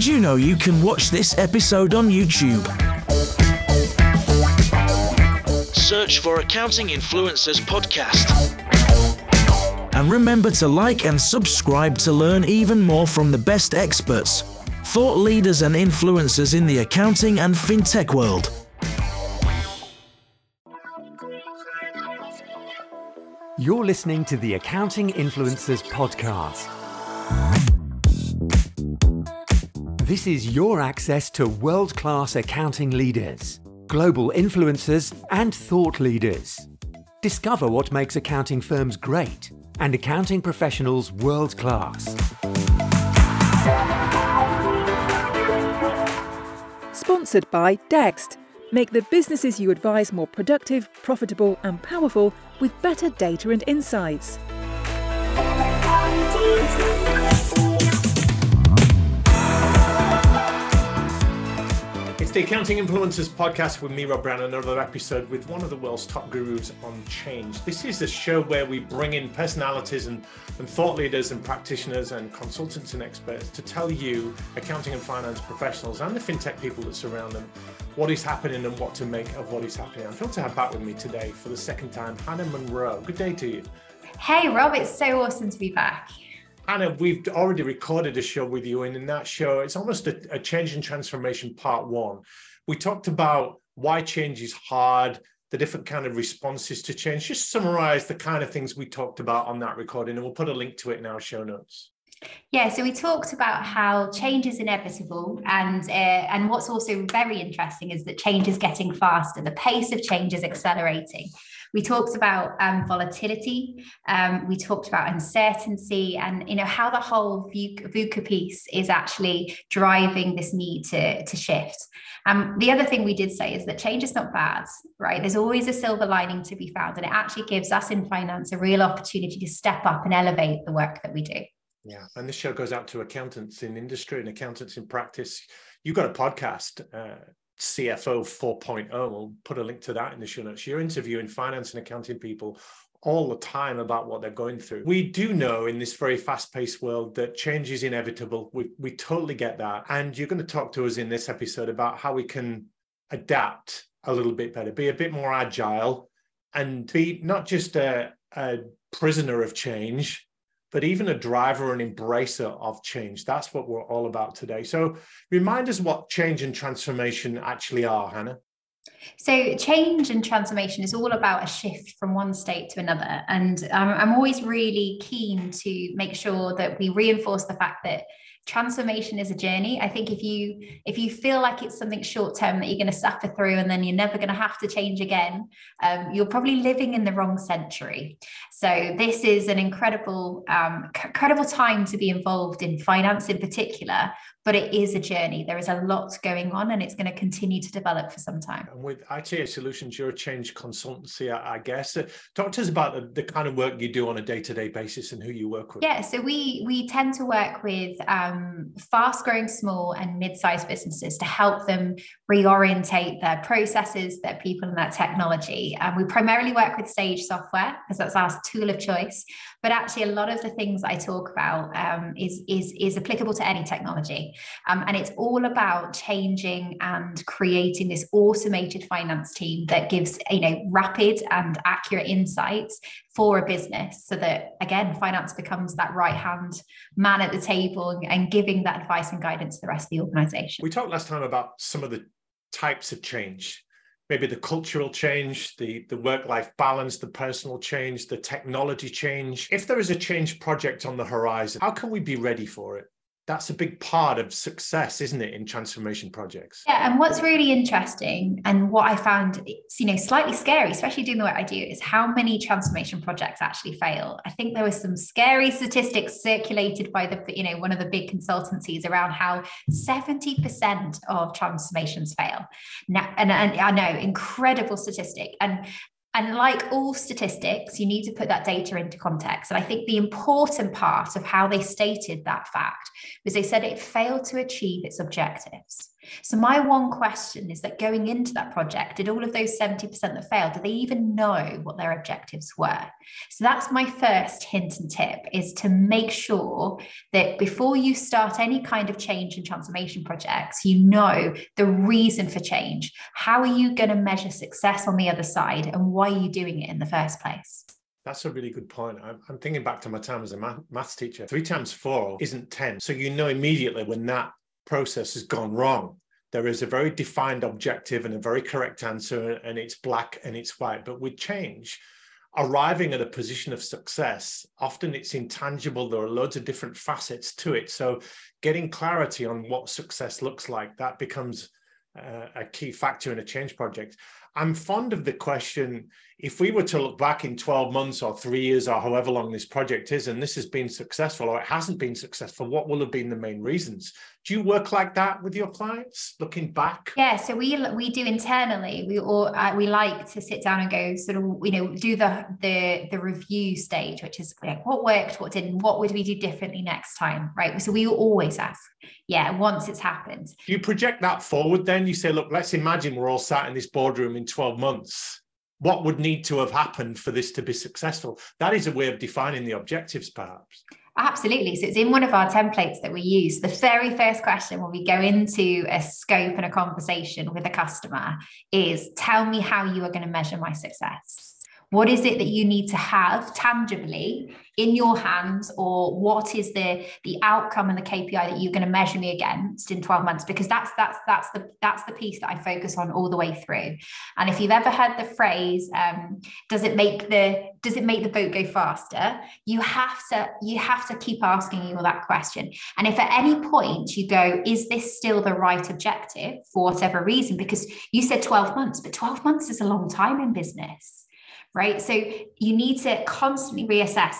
Did you know you can watch this episode on YouTube? Search for Accounting Influencers Podcast. And remember to like and subscribe to learn even more from the best experts, thought leaders, and influencers in the accounting and fintech world. You're listening to the Accounting Influencers Podcast. This is your access to world class accounting leaders, global influencers, and thought leaders. Discover what makes accounting firms great and accounting professionals world class. Sponsored by Dext. Make the businesses you advise more productive, profitable, and powerful with better data and insights. It's the Accounting Influencers podcast with me, Rob Brown, another episode with one of the world's top gurus on change. This is a show where we bring in personalities and, and thought leaders and practitioners and consultants and experts to tell you, accounting and finance professionals and the fintech people that surround them, what is happening and what to make of what is happening. I'm thrilled to have back with me today for the second time, Hannah Munro. Good day to you. Hey, Rob, it's so awesome to be back. Hannah, we've already recorded a show with you, and in that show, it's almost a, a change and transformation part one. We talked about why change is hard, the different kind of responses to change. Just summarize the kind of things we talked about on that recording, and we'll put a link to it in our show notes. Yeah, so we talked about how change is inevitable, and uh, and what's also very interesting is that change is getting faster. The pace of change is accelerating. We talked about um, volatility. Um, we talked about uncertainty, and you know how the whole VUCA piece is actually driving this need to to shift. Um, the other thing we did say is that change is not bad, right? There's always a silver lining to be found, and it actually gives us in finance a real opportunity to step up and elevate the work that we do. Yeah, and this show goes out to accountants in industry and accountants in practice. You've got a podcast, uh, CFO 4.0. We'll put a link to that in the show notes. You're interviewing finance and accounting people all the time about what they're going through. We do know in this very fast-paced world that change is inevitable. We we totally get that. And you're going to talk to us in this episode about how we can adapt a little bit better, be a bit more agile, and be not just a, a prisoner of change, but even a driver and embracer of change. That's what we're all about today. So, remind us what change and transformation actually are, Hannah. So, change and transformation is all about a shift from one state to another. And um, I'm always really keen to make sure that we reinforce the fact that transformation is a journey i think if you if you feel like it's something short term that you're going to suffer through and then you're never going to have to change again um, you're probably living in the wrong century so this is an incredible um, incredible time to be involved in finance in particular but it is a journey. There is a lot going on and it's going to continue to develop for some time. And with itas Solutions, you're a change consultancy, I, guess. Uh, talk to us about the, the, kind of work you do on a day-to-day basis and who you work with. Yeah, so we we tend to work with um, fast-growing small and mid-sized businesses to help them reorientate their processes, their people and their technology. And we primarily work with Sage software because that's our tool of choice. But actually, a lot of the things I talk about um, is, is, is applicable to any technology. Um, and it's all about changing and creating this automated finance team that gives you know rapid and accurate insights for a business so that again finance becomes that right hand man at the table and, giving that advice and guidance to the rest of the organization we talked last time about some of the types of change maybe the cultural change, the, the work life balance, the personal change, the technology change. If there is a change project on the horizon, how can we be ready for it? That's a big part of success isn't it in transformation projects? Yeah and what's really interesting and what i found you know slightly scary especially doing the work i do is how many transformation projects actually fail. I think there was some scary statistics circulated by the you know one of the big consultancies around how 70% of transformations fail. Now and, and i know incredible statistic. And and like all statistics, you need to put that data into context. And I think the important part of how they stated that fact was they said it failed to achieve its objectives. So, my one question is that going into that project, did all of those 70% that failed, did they even know what their objectives were? So, that's my first hint and tip is to make sure that before you start any kind of change and transformation projects, you know the reason for change. How are you going to measure success on the other side? And why are you doing it in the first place? That's a really good point. I'm, thinking back to my time as a math, maths teacher. Three times four isn't 10. So you know immediately when that process has gone wrong. There is a very defined objective and a very correct answer, and it's black and it's white. But with change, arriving at a position of success, often it's intangible. There are loads of different facets to it. So getting clarity on what success looks like, that becomes uh, a key factor in a change project. I'm fond of the question if we were to look back in 12 months or three years or however long this project is, and this has been successful or it hasn't been successful, what will have been the main reasons? Do you work like that with your clients, looking back? Yeah, so we we do internally. We all uh, we like to sit down and go sort of you know do the the the review stage, which is like what worked, what didn't, what would we do differently next time, right? So we always ask, yeah, once it's happened. You project that forward, then you say, look, let's imagine we're all sat in this boardroom in 12 months what would need to have happened for this to be successful that is a way of defining the objectives perhaps Absolutely. So it's in one of our templates that we use. The very first question when we go into a scope and a conversation with a customer is tell me how you are going to measure my success. What is it that you need to have tangibly in your hands, or what is the the outcome and the KPI that you're going to measure me against in 12 months? Because that's that's that's the that's the piece that I focus on all the way through. And if you've ever heard the phrase, um, "Does it make the does it make the boat go faster?" You have to you have to keep asking you that question. And if at any point you go, "Is this still the right objective for whatever reason?" Because you said 12 months, but 12 months is a long time in business right? So you need to constantly reassess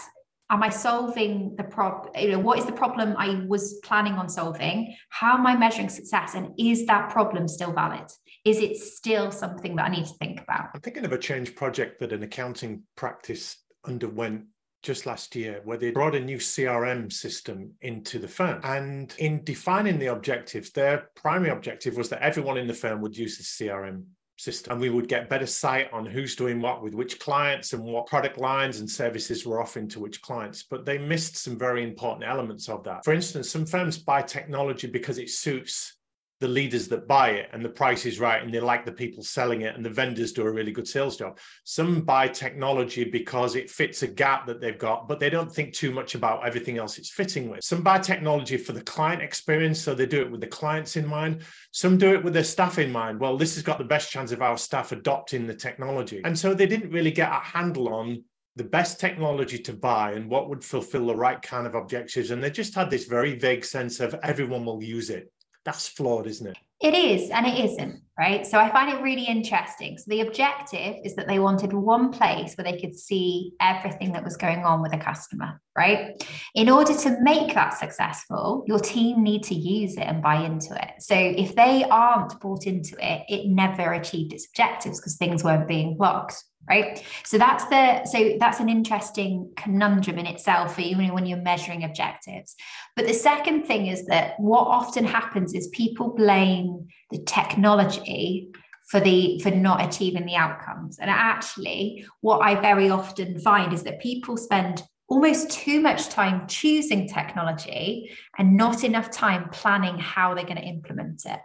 am I solving the problem? You know, what is the problem I was planning on solving? How am I measuring success? And is that problem still valid? Is it still something that I need to think about? I'm thinking of a change project that an accounting practice underwent just last year where they brought a new CRM system into the firm. And in defining the objectives, their primary objective was that everyone in the firm would use the CRM system. And we would get better sight on who's doing what with which clients and what product lines and services we're offering to which clients. But they missed some very important elements of that. For instance some firms buy technology because it suits the leaders that buy it and the price is right and they like the people selling it and the vendors do a really good sales job. Some buy technology because it fits a gap that they've got, but they don't think too much about everything else it's fitting with. Some buy technology for the client experience, so they do it with the clients in mind. Some do it with their staff in mind. Well, this has got the best chance of our staff adopting the technology. And so they didn't really get a handle on the best technology to buy and what would fulfill the right kind of objectives. And they just had this very vague sense of everyone will use it that's flawed, isn't it? It is, and it isn't, right? So I find it really interesting. So the objective is that they wanted one place where they could see everything that was going on with a customer, right? In order to make that successful, your team need to use it and buy into it. So if they aren't bought into it, it never achieved its objectives because things weren't being blocked right? So that's the so that's an interesting conundrum in itself even when you're measuring objectives. But the second thing is that what often happens is people blame the technology for the for not achieving the outcomes. And actually what i very often find is that people spend almost too much time choosing technology and not enough time planning how they're going to implement it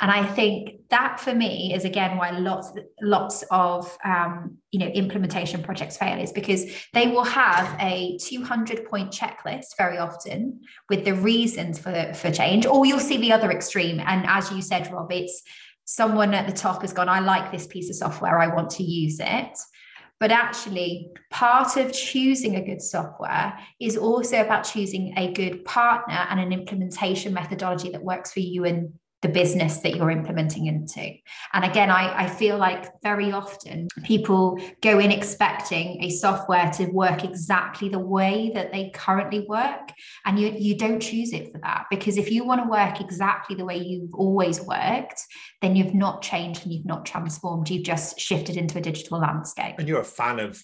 and I think that for me is again why lots lots of um, you know implementation projects fail is because they will have a 200 point checklist very often with the reasons for for change, or you'll see the other extreme. And as you said, Rob, it's someone at the top has gone, I like this piece of software, I want to use it. But actually, part of choosing a good software is also about choosing a good partner and an implementation methodology that works for you and the business that you're implementing into. And again, I, I feel like very often people go in expecting a software to work exactly the way that they currently work. And you, you don't choose it for that. Because if you want to work exactly the way you've always worked, then you've not changed and you've not transformed. You've just shifted into a digital landscape. And you're a fan of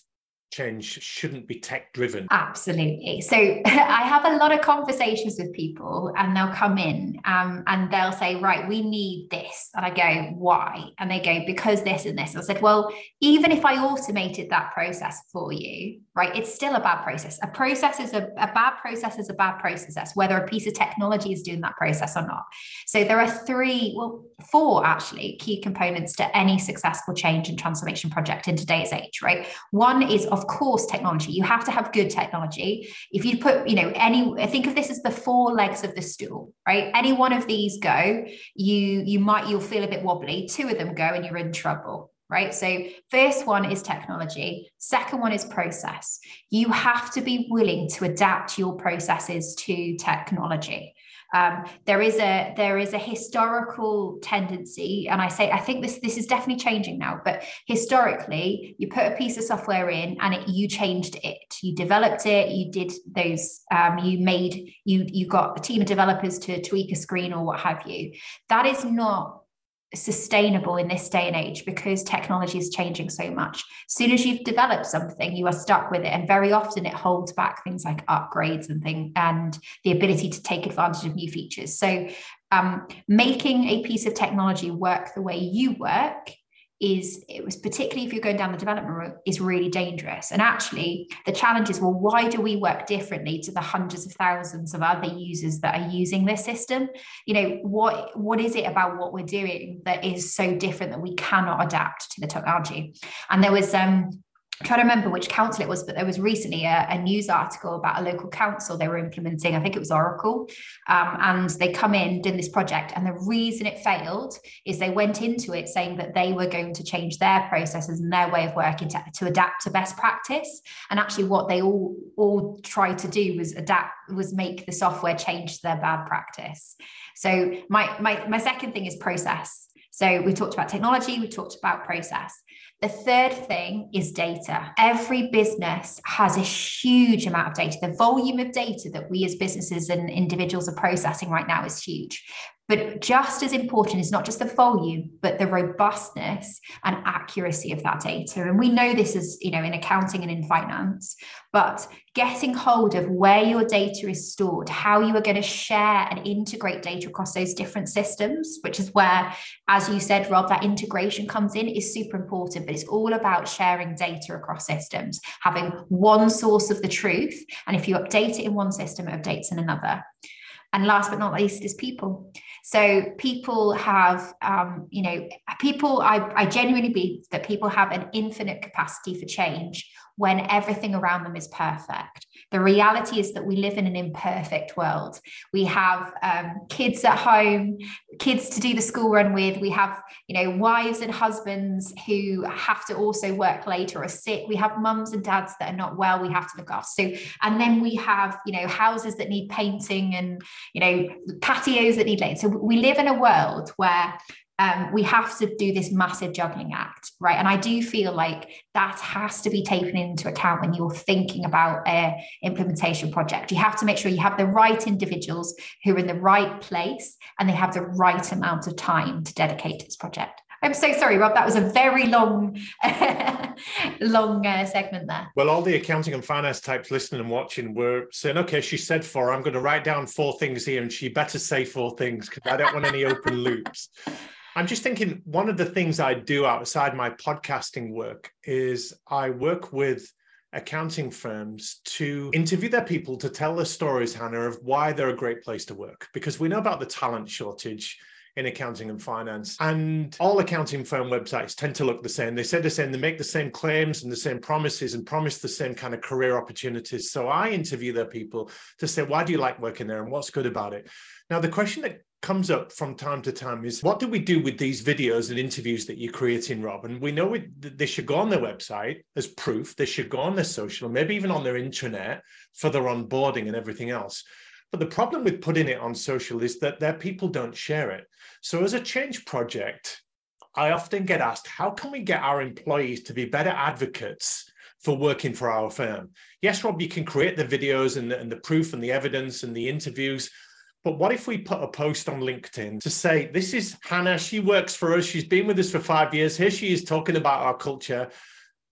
change shouldn't be tech driven? Absolutely. So I have a lot of conversations with people, and they'll come in um, and they'll say, Right, we need this. And I go, Why? And they go, Because this and this. And I said, Well, even if I automated that process for you, right, it's still a bad process. A process is a, a bad process is a bad process, whether a piece of technology is doing that process or not. So there are three, well, four actually key components to any successful change and transformation project in today's age, right? One is, of course, technology. You have to have good technology. If you put, you know, any, think of this as the four legs of the stool, right? Any one of these go, you you might you'll feel a bit wobbly. Two of them go, and you're in trouble right? So, first one is technology, second one is process. You have to be willing to adapt your processes to technology. Um, there is a there is a historical tendency, and I say I think this this is definitely changing now. But historically, you put a piece of software in, and it, you changed it. You developed it. You did those. Um, you made you you got a team of developers to tweak a screen or what have you. That is not sustainable in this day and age because technology is changing so much. As soon as you've developed something, you are stuck with it. And very often it holds back things like upgrades and thing and the ability to take advantage of new features. So um, making a piece of technology work the way you work is it was particularly if you're going down the development route is really dangerous. And actually the challenge is well why do we work differently to the hundreds of thousands of other users that are using this system? You know what what is it about what we're doing that is so different that we cannot adapt to the technology? And there was um I'm trying to remember which council it was, but there was recently a, a, news article about a local council they were implementing. I think it was Oracle, um, and they come in doing this project. And the reason it failed is they went into it saying that they were going to change their processes and their way of working to, to adapt to best practice. And actually, what they all all tried to do was adapt, was make the software change their bad practice. So my my my second thing is process. So we talked about technology, we talked about process. The third thing is data. Every business has a huge amount of data. The volume of data that we as businesses and individuals are processing right now is huge. But just as important is not just the volume, but the robustness and accuracy of that data. And we know this is, you know, in accounting and in finance, but getting hold of where your data is stored, how you are going to share and integrate data across those different systems, which is where, as you said, Rob, that integration comes in is super important. But it's all about sharing data across systems, having one source of the truth. And if you update it in one system, it updates in another. And last but not least is people. So people have, um, you know, people, I, I genuinely believe that people have an infinite capacity for change when everything around them is perfect. The reality is that we live in an imperfect world. We have um, kids at home, kids to do the school run with. We have, you know, wives and husbands who have to also work late or are sick. We have mums and dads that are not well. We have to look after. So, and then we have, you know, houses that need painting and, you know, patios that need light. So we live in a world where um, we have to do this massive juggling act, right? And I do feel like that has to be taken into account when you're thinking about a implementation project. You have to make sure you have the right individuals who are in the right place and they have the right amount of time to dedicate to this project. I'm so sorry, Rob. That was a very long, long uh, segment there. Well, all the accounting and finance types listening and watching were saying, "Okay, she said four. I'm going to write down four things here, and she better say four things because I don't want any open loops." I'm just thinking one of the things I do outside my podcasting work is I work with accounting firms to interview their people to tell their stories, Hannah, of why they're a great place to work. Because we know about the talent shortage in accounting and finance. And all accounting firm websites tend to look the same. They say the same, they make the same claims and the same promises and promise the same kind of career opportunities. So I interview their people to say, why do you like working there and what's good about it? Now, the question that comes up from time to time is what do we do with these videos and interviews that you're creating, Rob? And we know we, they should go on their website as proof, they should go on their social, maybe even on their intranet for their onboarding and everything else. But the problem with putting it on social is that their people don't share it. So, as a change project, I often get asked, how can we get our employees to be better advocates for working for our firm? Yes, Rob, you can create the videos and the, and the proof and the evidence and the interviews, but what if we put a post on LinkedIn to say, this is Hannah, she works for us, she's been with us for five years. Here she is talking about our culture.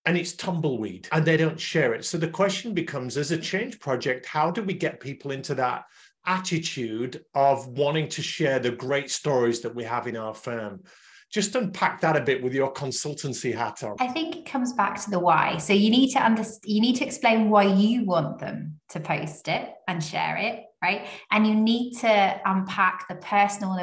and it's tumbleweed and they don't share it. So the question becomes as a change project, how do we get people into that attitude of wanting to share the great stories that we have in our firm? Just unpack that a bit with your consultancy hat on. I think it comes back to the why. So you need to understand, you need to explain why you want them to post it and share it right? And you need to unpack the personal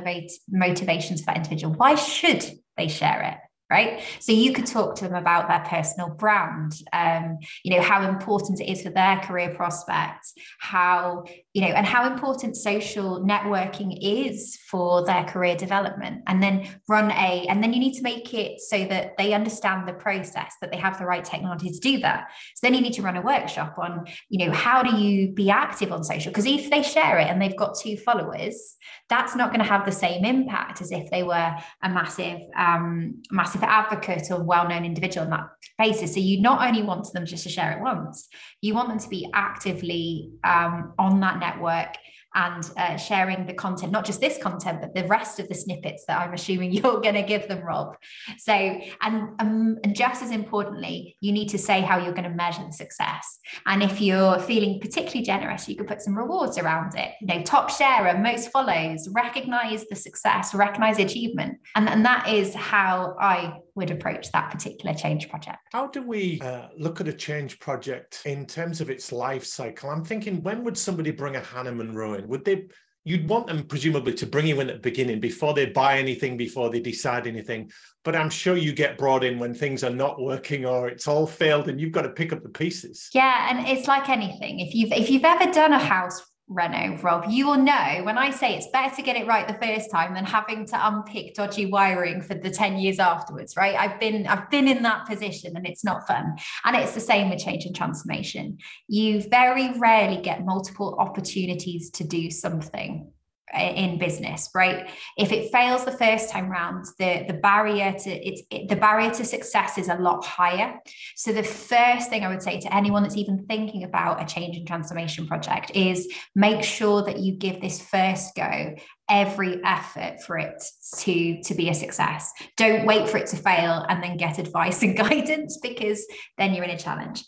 motivations for that individual. Why should they share it? Right? So you could talk to them about their personal brand um, you know how important it is for their career prospects how you know and how important social networking is for their career development and then run a and then you need to make it so that they understand the process that they have the right technology to do that. So then you need to run a workshop on you know how do you be active on social? Because if they share it and they've got two followers that's not going to have the same impact as if they were a massive um, massive massive advocate or well-known individual on that basis. So you not only want them just to share it once, you want them to be actively um, on that network and uh, sharing the content, not just this content, but the rest of the snippets that I'm assuming you're going to give them, Rob. So, and um, and just as importantly, you need to say how you're going to measure the success. And if you're feeling particularly generous, you could put some rewards around it. You know, top sharer, most follows, recognize the success, recognize the achievement, and and that is how I would approach that particular change project. How do we uh, look at a change project in terms of its life cycle? I'm thinking, when would somebody bring a Hannah Munro? Would they? You'd want them presumably to bring you in at the beginning before they buy anything, before they decide anything. But I'm sure you get brought in when things are not working or it's all failed, and you've got to pick up the pieces. Yeah, and it's like anything. If you've if you've ever done a house Reno, Rob, you will know when I say it's better to get it right the first time than having to unpick dodgy wiring for the 10 years afterwards, right? I've been I've been in that position and it's not fun. And it's the same with change and transformation. You very rarely get multiple opportunities to do something in business right? If it fails the first time round the the barrier to it's it, the barrier to success is a lot higher. So the first thing i would say to anyone that's even thinking about a change and transformation project is make sure that you give this first go every effort for it to to be a success. Don't wait for it to fail and then get advice and guidance because then you're in a challenge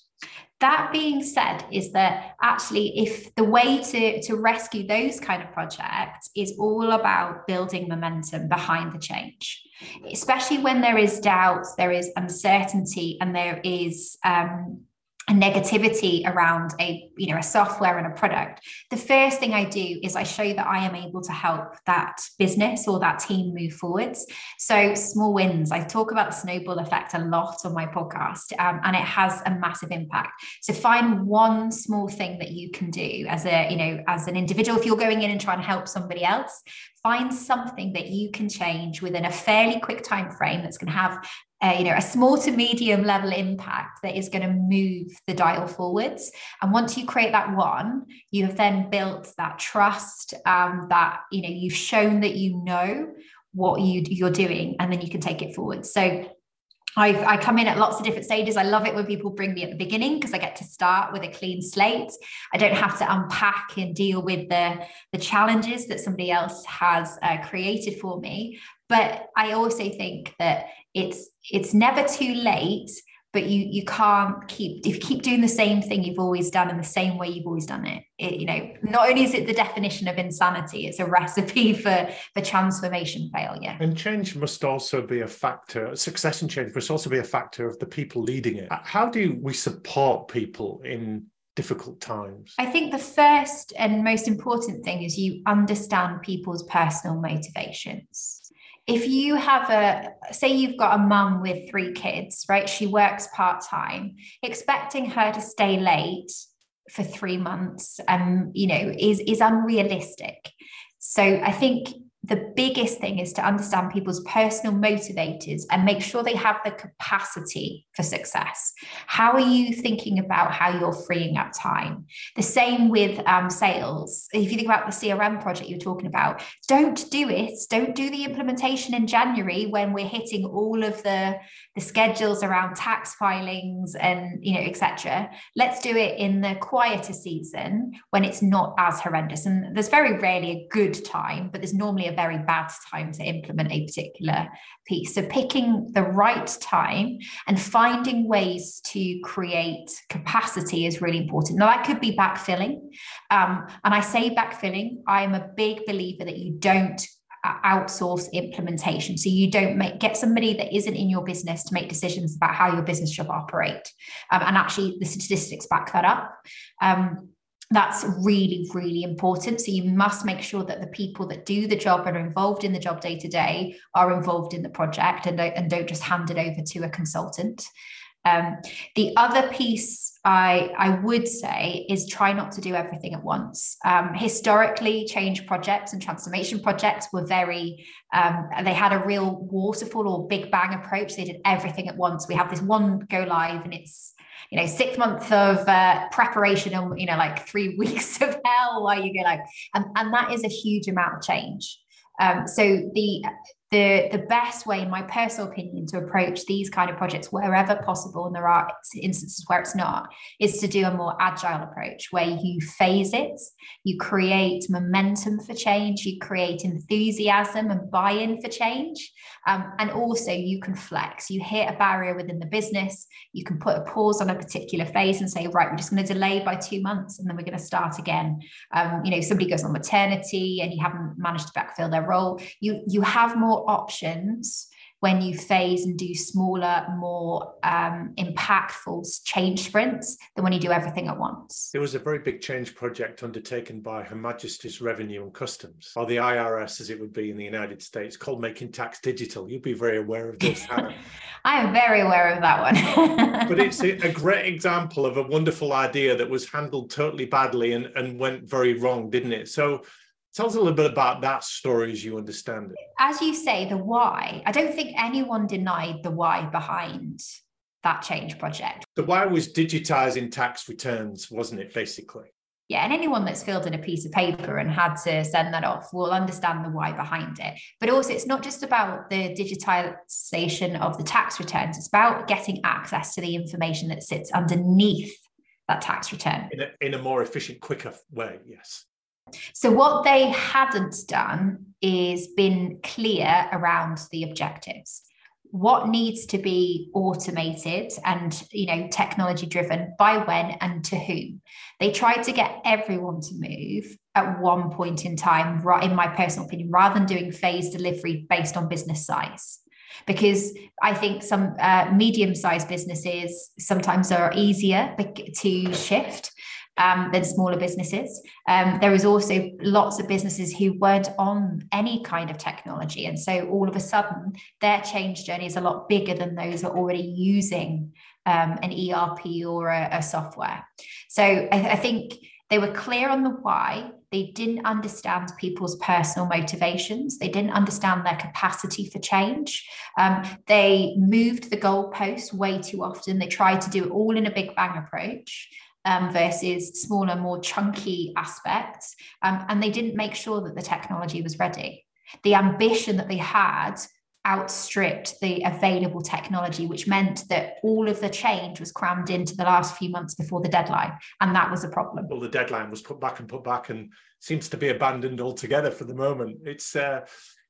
that being said, is that actually, if the way to, to rescue those kind of projects is all about building momentum behind the change, especially when there is doubt, there is uncertainty, and there is um, a negativity around a you know a software and a product the first thing i do is i show that i am able to help that business or that team move forwards. So small wins. I talk about the snowball effect a lot on my podcast um, and it has a massive impact. So find one small thing that you can do as a you know as an individual if you're going in and trying to help somebody else find something that you can change within a fairly quick time frame that's going to have uh, you know a small to medium level impact that is going to move the dial forwards. And once you create that one you have then built that trust um, that you know you've shown that you know what you you're doing and then you can take it forward so I've, I come in at lots of different stages. I love it when people bring me at the beginning because I get to start with a clean slate. I don't have to unpack and deal with the, the challenges that somebody else has uh, created for me. But I also think that it's it's never too late but you you can't keep if you keep doing the same thing you've always done in the same way you've always done it, it you know not only is it the definition of insanity it's a recipe for for transformation failure. And change must also be a factor success and change must also be a factor of the people leading it. How do we support people in difficult times? I think the first and most important thing is you understand people's personal motivations if you have a say you've got a mum with three kids right? She works part-time. Expecting her to stay late for three months um you know is is unrealistic. So i think the biggest thing is to understand people's personal motivators and make sure they have the capacity for success. How are you thinking about how you're freeing up time? The same with um, sales. If you think about the CRM project you're talking about, don't do it. Don't do the implementation in January when we're hitting all of the, the schedules around tax filings and you know etc. Let's do it in the quieter season when it's not as horrendous. And there's very rarely a good time, but there's normally a very bad time to implement a particular piece. So picking the right time and finding ways to create capacity is really important. Now that could be backfilling. Um, and I say backfilling, I'm a big believer that you don't outsource implementation. So you don't make get somebody that isn't in your business to make decisions about how your business should operate. Um, and actually, the statistics back that up. Um, that's really, really important. So you must make sure that the people that do the job and are involved in the job day to day are involved in the project and don't, and don't just hand it over to a consultant. Um, the other piece I, I would say is try not to do everything at once. Um, historically, change projects and transformation projects were very, um, they had a real waterfall or big bang approach. They did everything at once. We have this one go live and it's you know six months of uh, preparation and you know like three weeks of hell while you go like and, and that is a huge amount of change. Um, so the the the best way in my personal opinion to approach these kind of projects wherever possible and there are instances where it's not is to do a more agile approach where you phase it you create momentum for change you create enthusiasm and buy-in for change um, and also you can flex. You hit a barrier within the business you can put a pause on a particular phase and say right we're just going to delay by two months and then we're going to start again. Um, you know somebody goes on maternity and you haven't managed to backfill their role. You you have more more options when you phase and do smaller, more um, impactful change sprints than when you do everything at once. There was a very big change project undertaken by Her Majesty's Revenue and Customs, or the IRS as it would be in the United States, called Making Tax Digital. You'd be very aware of this, Hannah. I am very aware of that one. but it's a, a, great example of a wonderful idea that was handled totally badly and, and went very wrong, didn't it? So Tell us a little bit about that story as you understand it. As you say, the why, I don't think anyone denied the why behind that change project. The why was digitizing tax returns, wasn't it, basically? Yeah, and anyone that's filled in a piece of paper and had to send that off will understand the why behind it. But also, it's not just about the digitization of the tax returns, it's about getting access to the information that sits underneath that tax return. In a, in a more efficient, quicker way, yes. So, what they hadn't done is been clear around the objectives. What needs to be automated and you know technology driven by when and to whom? They tried to get everyone to move at one point in time, right in my personal opinion, rather than doing phased delivery based on business size because I think some uh, medium sized businesses sometimes are easier to shift um, than smaller businesses. Um, there is also lots of businesses who weren't on any kind of technology. And so all of a sudden, their change journey is a lot bigger than those who are already using um, an ERP or a, a software. So I, I think they were clear on the why. They didn't understand people's personal motivations. They didn't understand their capacity for change. Um, they moved the goalposts way too often. They tried to do it all in a big bang approach um, versus smaller, more chunky aspects. Um, and they didn't make sure that the technology was ready. The ambition that they had outstripped the available technology, which meant that all of the change was crammed into the last few months before the deadline. And that was a problem. Well, the deadline was put back and put back and seems to be abandoned altogether for the moment. It's uh,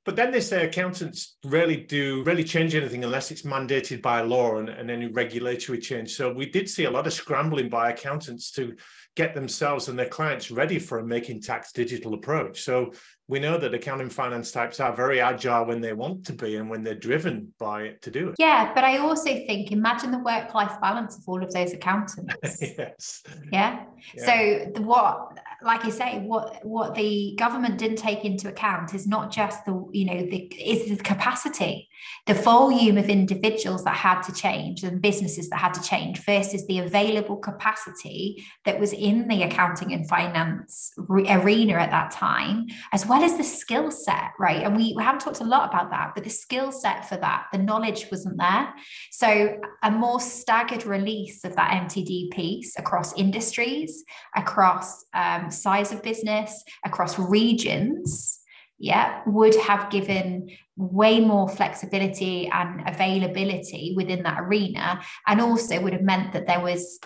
but then they say accountants really do really change anything unless it's mandated by law and, and any regulatory change. So we did see a lot of scrambling by accountants to get themselves and their clients ready for a making tax digital approach. So we know that accounting finance types are very agile when they want to be and when they're driven by it to do it. Yeah, but I also think imagine the work life balance of all of those accountants. yes. Yeah? yeah. So the, what like I say what what the government didn't take into account is not just the you know the is the capacity the volume of individuals that had to change and businesses that had to change versus the available capacity that was in the accounting and finance re- arena at that time, as well as the skill set, right? And we, we haven't talked a lot about that, but the skill set for that, the knowledge wasn't there. So a more staggered release of that MTD piece across industries, across um, Um, size of business, across regions yeah, would have given way more flexibility and availability within that arena, and also would have meant that there was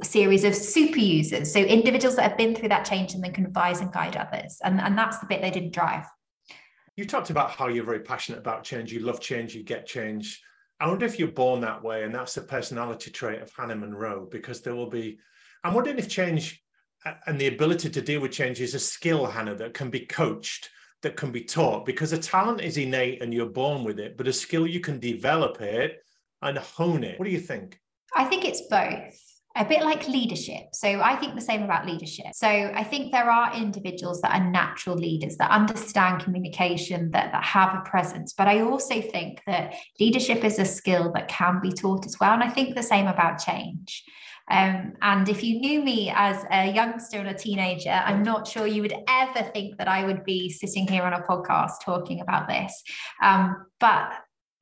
a series of super users, so individuals that have been through that change and then can advise and guide others, and and that's the bit they didn't drive. You talked about how you're very passionate about change. You love change, you get change. I wonder if you're born that way, and that's a personality trait of Hannah Munro, because there will be. I'm wondering if change and the ability to deal with change is a skill, Hannah, that can be coached, that can be taught, because a talent is innate and you're born with it, but a skill you can develop it and hone it. What do you think? I think it's both a bit like leadership. So I think the same about leadership. So I think there are individuals that are natural leaders that understand communication, that, that have a presence. But I also think that leadership is a skill that can be taught as well. And I think the same about change. Um, and if you knew me as a youngster and a teenager, I'm not sure you would ever think that I would be sitting here on a podcast talking about this. Um, but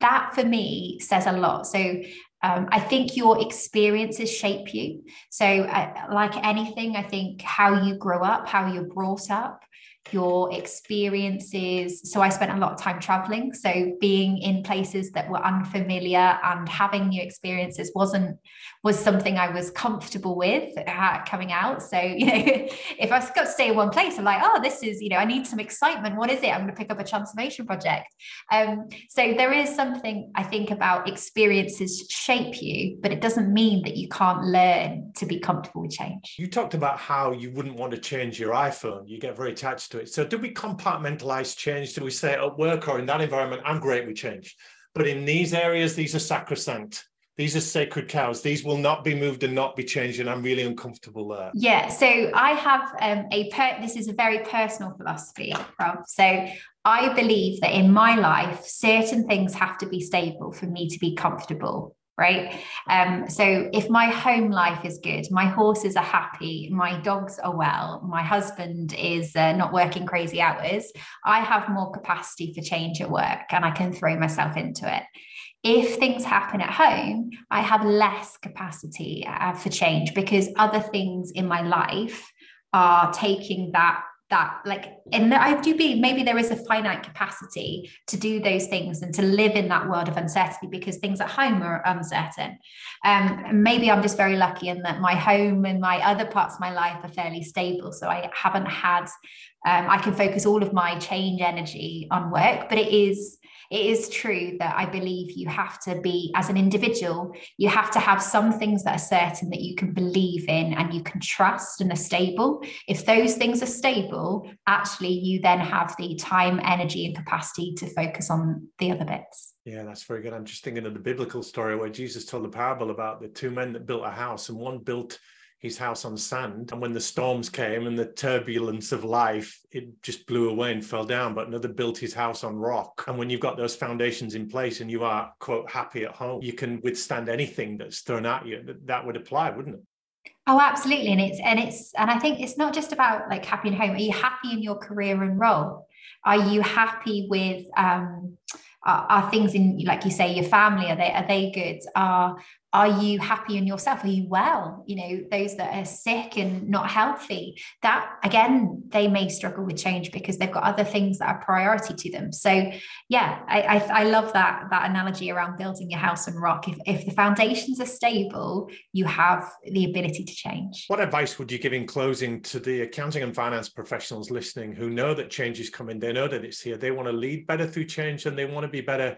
that for me says a lot. So um, I think your experiences shape you. So, uh, like anything, I think how you grow up, how you're brought up, your experiences. So I spent a lot of time traveling. So being in places that were unfamiliar and having new experiences wasn't was something I was comfortable with uh, coming out. So you know, if I've got to stay in one place, I'm like, oh, this is you know, I need some excitement. What is it? I'm going to pick up a transformation project. Um, so there is something I think about experiences shape you, but it doesn't mean that you can't learn to be comfortable with change. You talked about how you wouldn't want to change your iPhone. You get very attached to it. So do we compartmentalize change? Do we say at work or in that environment, I'm great with change, but in these areas, these are sacrosanct. These are sacred cows. These will not be moved and not be changed, and I'm really uncomfortable there. Yeah. So I have um, a per- this is a very personal philosophy, Rob. So I believe that in my life, certain things have to be stable for me to be comfortable right? Um, so if my home life is good, my horses are happy, my dogs are well, my husband is uh, not working crazy hours, I have more capacity for change at work and I can throw myself into it. If things happen at home, I have less capacity uh, for change because other things in my life are taking that that like in the IFGB, maybe there is a finite capacity to do those things and to live in that world of uncertainty because things at home are uncertain. Um, maybe I'm just very lucky in that my home and my other parts of my life are fairly stable. So I haven't had, um, I can focus all of my change energy on work, but it is it is true that I believe you have to be, as an individual, you have to have some things that are certain that you can believe in and you can trust and are stable. If those things are stable, actually, you then have the time, energy, and capacity to focus on the other bits. Yeah, that's very good. I'm just thinking of the biblical story where Jesus told the parable about the two men that built a house, and one built his house on sand. And when the storms came and the turbulence of life, it just blew away and fell down. But another built his house on rock. And when you've got those foundations in place and you are, quote, happy at home, you can withstand anything that's thrown at you. That, that would apply, wouldn't it? Oh, absolutely. And it's, and it's, and I think it's not just about like happy at home. Are you happy in your career and role? Are you happy with, um, are, are, things in like you say your family are they are they good are are you happy in yourself? Are you well? You know those that are sick and not healthy that again they may struggle with change because they've got other things that are priority to them. So yeah i i, I love that that analogy around building your house on rock. If, if the foundations are stable you have the ability to change. What advice would you give in closing to the accounting and finance professionals listening who know that change is coming? They know that it's here. They want to lead better through change and they want to be better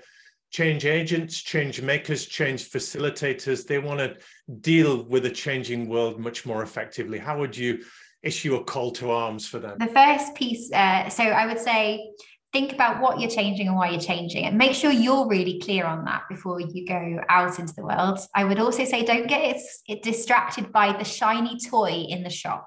change agents, change makers, change facilitators. They want to deal with a changing world much more effectively. How would you issue a call to arms for them? The first piece, uh, so I would say, think about what you're changing and why you're changing and make sure you're really clear on that before you go out into the world. I would also say, don't get it, distracted by the shiny toy in the shop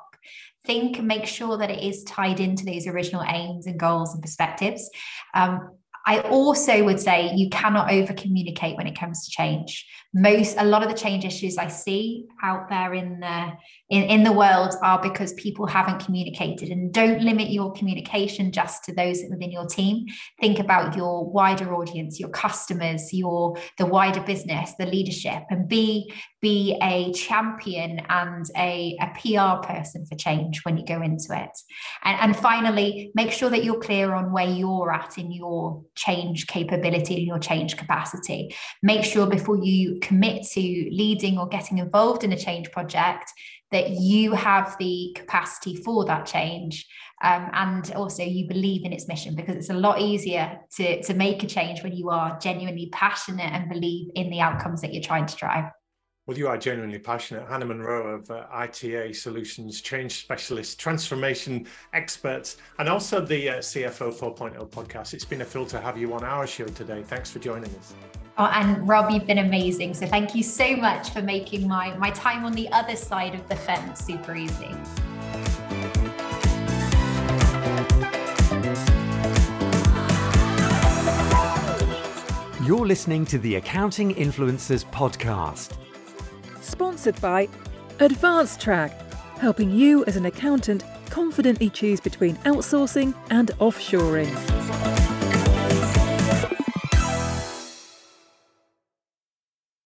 think and make sure that it is tied into those original aims and goals and perspectives. Um, I also would say you cannot over communicate when it comes to change. Most, a lot of the change issues I see out there in the in, in the world are because people haven't communicated and don't limit your communication just to those within your team. Think about your wider audience, your customers, your the wider business, the leadership, and be be a champion and a, a PR person for change when you go into it. And, and finally, make sure that you're clear on where you're at in your change capability and your change capacity. Make sure before you commit to leading or getting involved in a change project that you have the capacity for that change um, and also you believe in its mission because it's a lot easier to, to make a change when you are genuinely passionate and believe in the outcomes that you're trying to drive. Well, you are genuinely passionate. Hannah Munro of uh, itas Solutions, change specialist, transformation experts, and also the uh, CFO 4.0 podcast. It's been a thrill to have you on our show today. Thanks for joining us. Oh, and Rob, you've been amazing. So thank you so much for making my, my time on the other side of the fence super easy. You're listening to the Accounting Influencers podcast sponsored by AdvanceTrack, helping you as an accountant confidently choose between outsourcing and offshoring.